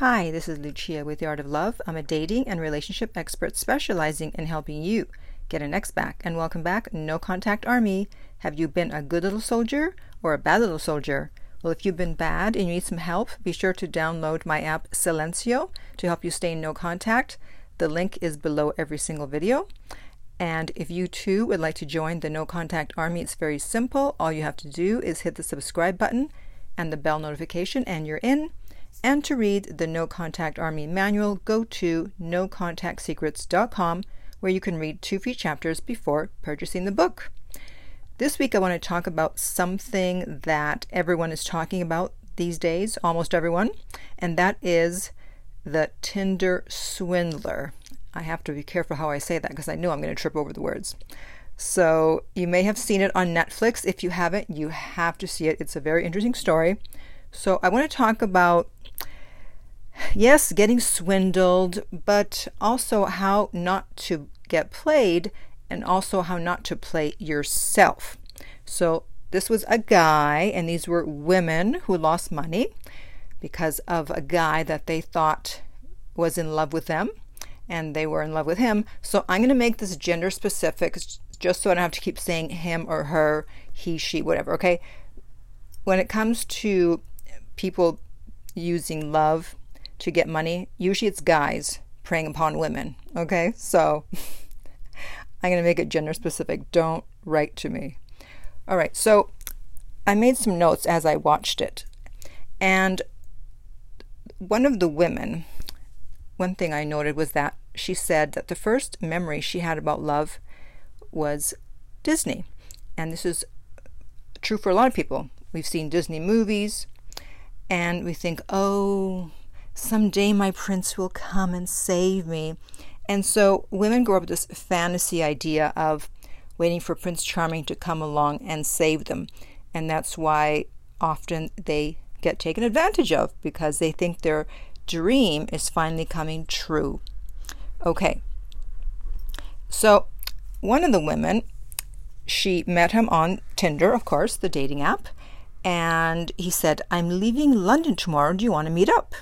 Hi, this is Lucia with The Art of Love. I'm a dating and relationship expert specializing in helping you get an ex back. And welcome back, No Contact Army. Have you been a good little soldier or a bad little soldier? Well, if you've been bad and you need some help, be sure to download my app Silencio to help you stay in no contact. The link is below every single video. And if you too would like to join the No Contact Army, it's very simple. All you have to do is hit the subscribe button and the bell notification, and you're in. And to read the No Contact Army manual, go to nocontactsecrets.com where you can read two free chapters before purchasing the book. This week, I want to talk about something that everyone is talking about these days, almost everyone, and that is the Tinder swindler. I have to be careful how I say that because I know I'm going to trip over the words. So, you may have seen it on Netflix. If you haven't, you have to see it. It's a very interesting story. So, I want to talk about yes, getting swindled, but also how not to get played and also how not to play yourself. So, this was a guy, and these were women who lost money because of a guy that they thought was in love with them, and they were in love with him. So, I'm going to make this gender specific just so I don't have to keep saying him or her, he, she, whatever, okay? When it comes to people using love to get money, usually it's guys preying upon women, okay? So, I'm going to make it gender specific. Don't write to me. All right, so I made some notes as I watched it. And one of the women, one thing I noted was that she said that the first memory she had about love was Disney. And this is true for a lot of people. We've seen Disney movies and we think, oh, someday my prince will come and save me. And so women grow up with this fantasy idea of waiting for Prince Charming to come along and save them. And that's why often they get taken advantage of because they think their dream is finally coming true. Okay. So, one of the women, she met him on Tinder, of course, the dating app, and he said, I'm leaving London tomorrow. Do you want to meet up?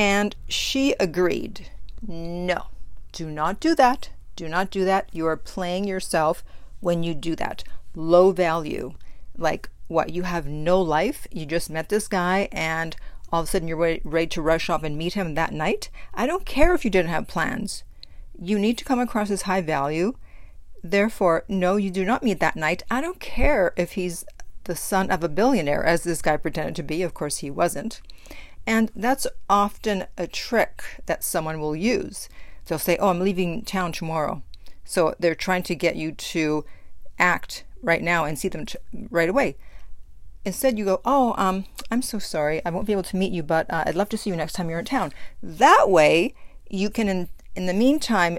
And she agreed. No, do not do that. Do not do that. You are playing yourself when you do that. Low value. Like what? You have no life. You just met this guy and all of a sudden you're ready, to rush off and meet him that night. I don't care if you didn't have plans. You need to come across as high value. Therefore, no, you do not meet that night. I don't care if he's the son of a billionaire, as this guy pretended to be. Of course, he wasn't. And that's often a trick that someone will use. They'll say, Oh, I'm leaving town tomorrow. So they're trying to get you to act right now and see them t- right away. Instead, you go, Oh, um, I'm so sorry. I won't be able to meet you, but uh, I'd love to see you next time you're in town. That way, you can, in, in the meantime,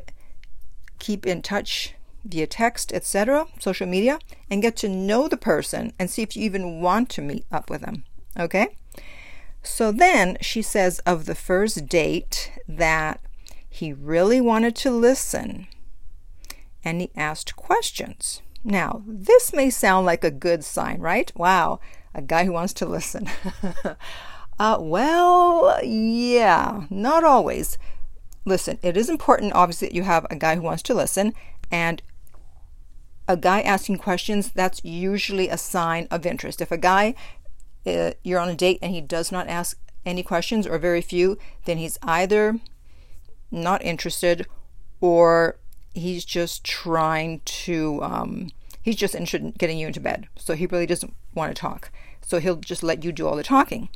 keep in touch via text, etc., social media, and get to know the person and see if you even want to meet up with them. Okay? So then she says of the first date that he really wanted to listen and he asked questions. Now, this may sound like a good sign, right? Wow, a guy who wants to listen. uh, well, yeah, not always. Listen, it is important, obviously, that you have a guy who wants to listen, and a guy asking questions, that's usually a sign of interest. If a guy uh, you're on a date and he does not ask any questions or very few, then he's either not interested or he's just trying to, um, he's just interested in getting you into bed. So he really doesn't want to talk. So he'll just let you do all the talking.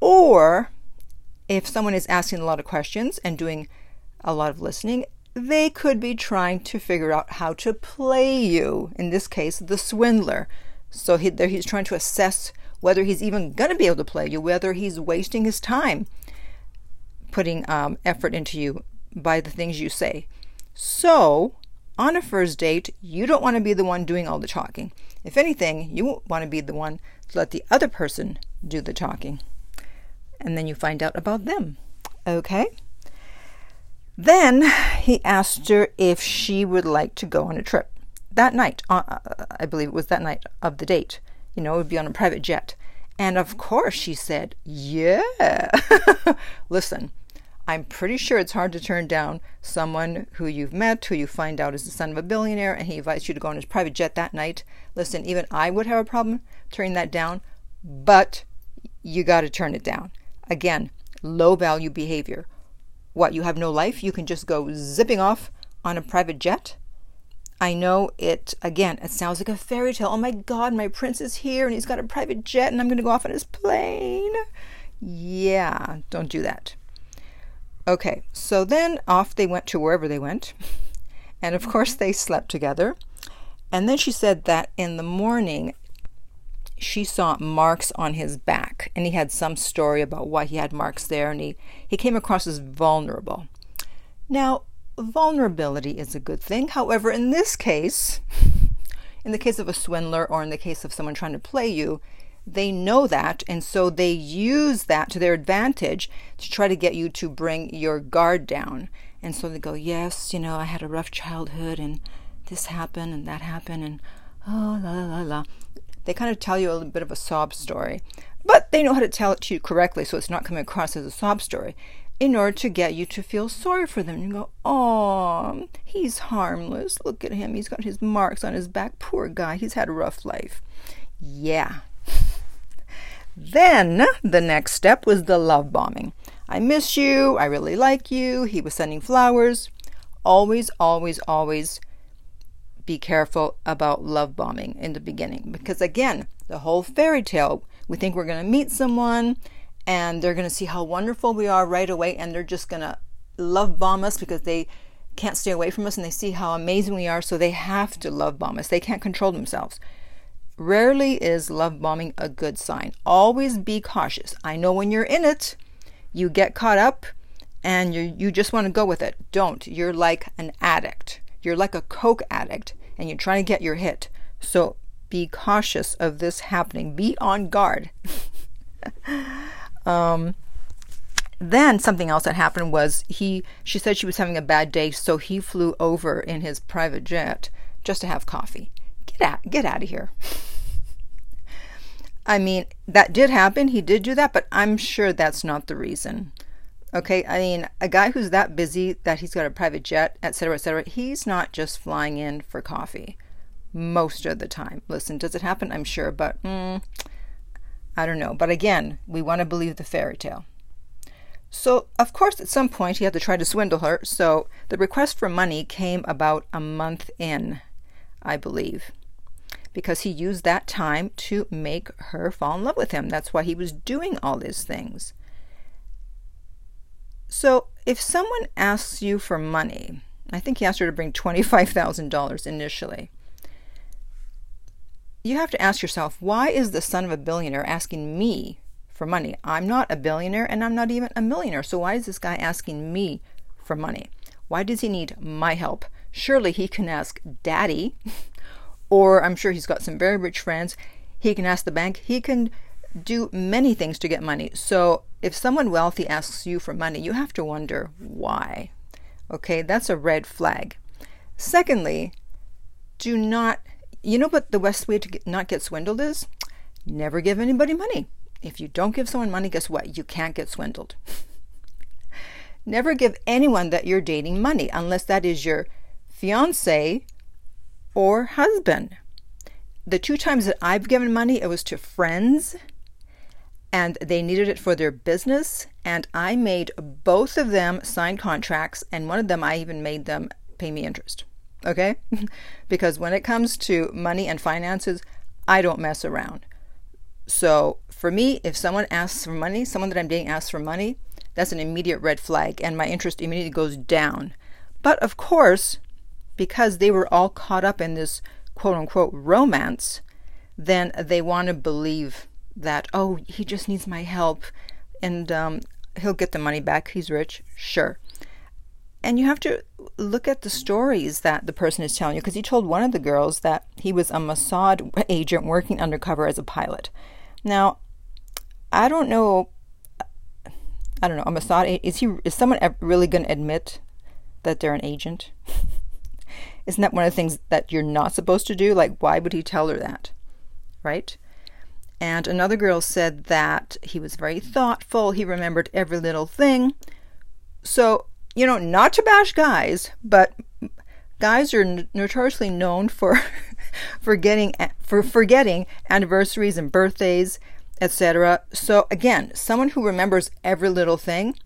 Or if someone is asking a lot of questions and doing a lot of listening, they could be trying to figure out how to play you. In this case, the swindler. So he, he's trying to assess whether he's even going to be able to play you, whether he's wasting his time putting um, effort into you by the things you say. So, on a first date, you don't want to be the one doing all the talking. If anything, you want to be the one to let the other person do the talking. And then you find out about them. Okay? Then he asked her if she would like to go on a trip. That night, uh, uh I believe it was that night of the date you know, it would be on a private jet. And of course, she said, Yeah. Listen, I'm pretty sure it's hard to turn down someone who you've met, who you find out is the son of a billionaire, and he invites you to go on his private jet that night. Listen, even I would have a problem turning that down, but you got to turn it down. Again, low value behavior. What, you have no life? You can just go zipping off on a private jet? I know it, again, it sounds like a fairy tale. Oh my God, my prince is here and he's got a private jet and I'm going to go off on his plane. Yeah, don't do that. Okay, so then off they went to wherever they went. And of course, they slept together. And then she said that in the morning, she saw marks on his back. And he had some story about why he had marks there. And he, he came across as vulnerable. Now, vulnerability is a good thing. However, in this case, in the case of a swindler or in the case of someone trying to play you, they know that, and so they use that to their advantage to try to get you to bring your guard down. And so they go, Yes, you know, I had a rough childhood, and this happened, and that happened, and oh, la la la la. They kind of tell you a little bit of a sob story, but they know how to tell it to you correctly so it's not coming across as a sob story in order to get you to feel sorry for them. You go, Oh, he's harmless. Look at him. He's got his marks on his back. Poor guy. He's had a rough life. Yeah, then the next step was the love bombing. I miss you. I really like you. He was sending flowers. Always, always, always be careful about love bombing in the beginning because, again, the whole fairy tale we think we're going to meet someone and they're going to see how wonderful we are right away and they're just going to love bomb us because they can't stay away from us and they see how amazing we are, so they have to love bomb us. They can't control themselves. Rarely is love bombing a good sign. Always be cautious. I know when you're in it, you get caught up and you you just want to go with it. Don't. You're like an addict. You're like a coke addict and you're trying to get your hit. So be cautious of this happening. Be on guard. um, then something else that happened was he she said she was having a bad day, so he flew over in his private jet just to have coffee. Get out, get out of here. I mean, that did happen. He did do that, but I'm sure that's not the reason. Okay, I mean, a guy who's that busy that he's got a private jet, etc., etc., he's not just flying in for coffee most of the time. Listen, does it happen? I'm sure, but mm, I don't know. But again, we want to believe the fairy tale. So, of course, at some point he had to try to swindle her, so the request for money came about a month in, I believe because he used that time to make her fall in love with him. That's why he was doing all these things. So, if someone asks you for money, I think he asked her to bring $25,000 initially. You have to ask yourself, why is the son of a billionaire asking me for money? I'm not a billionaire and I'm not even a millionaire. So, why is this guy asking me for money? Why does he need my help? Surely he can ask daddy or I'm sure he's got some very rich friends. He can ask the bank. He can do many things to get money. So if someone wealthy asks you for money, you have to wonder why. Okay, that's a red flag. Secondly, do not, you know what the best way to get, not get swindled is? Never give anybody money. If you don't give someone money, guess what? You can't get swindled. Never give anyone that you're dating money unless that is your fiance or husband. The two times that I've given money, it was to friends and they needed it for their business. And I made both of them sign contracts, and one of them I even made them pay me interest. Okay? because when it comes to money and finances, I don't mess around. So for me, if someone asks for money, someone that I'm dating asks for money, that's an immediate red flag, and my interest immediately goes down. But of course, because they were all caught up in this quote unquote romance, then they want to believe that, oh, he just needs my help and um, he'll get the money back. He's rich. Sure. And you have to look at the stories that the person is telling you because he told one of the girls that he was a Mossad agent working undercover as a pilot. Now, I don't know. I don't know. A Mossad is he? Is someone really going to admit that they're an agent? Isn't that one of the things that you're not supposed to do? Like, why would he tell her that? Right? And another girl said that he was very thoughtful, he remembered every little thing. So, you know, not to bash guys, but guys are notoriously known for forgetting for forgetting anniversaries and birthdays, etc. So again, someone who remembers every little thing,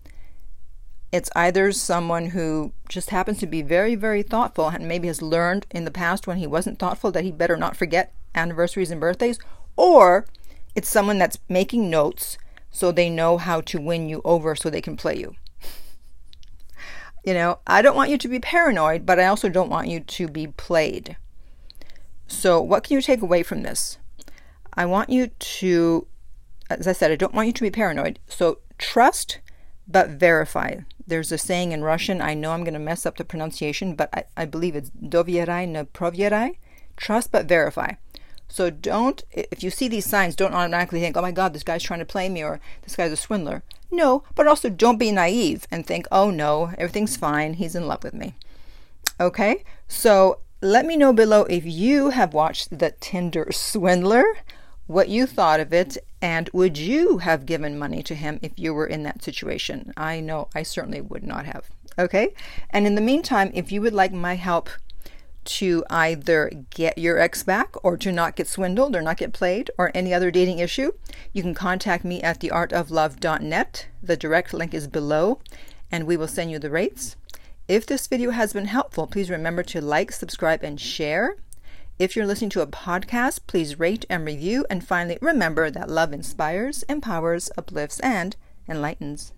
it's either someone who just happens to be very very thoughtful and maybe has learned in the past when he wasn't thoughtful that he better not forget anniversaries and birthdays, or it's someone that's making notes so they know how to win you over so they can play you. You know, I don't want you to be paranoid, but I also don't want you to be played. So, what can you take away from this? I want you to, as I said, I don't want you to be paranoid. So, trust but verify. There's a saying in Russian, I know I'm going to mess up the pronunciation, but I, I believe it's dovierai ne provierai. Trust but verify. So don't, if you see these signs, don't automatically think, oh my God, this guy's trying to play me or this guy's a swindler. No, but also don't be naive and think, oh no, everything's fine. He's in love with me. Okay, so let me know below if you have watched The Tinder Swindler, what you thought of it, and would you have given money to him if you were in that situation? I know I certainly would not have. Okay, and in the meantime, if you would like my help, to either get your ex back or to not get swindled or not get played or any other dating issue, you can contact me at theartoflove.net. The direct link is below and we will send you the rates. If this video has been helpful, please remember to like, subscribe, and share. If you're listening to a podcast, please rate and review. And finally, remember that love inspires, empowers, uplifts, and enlightens.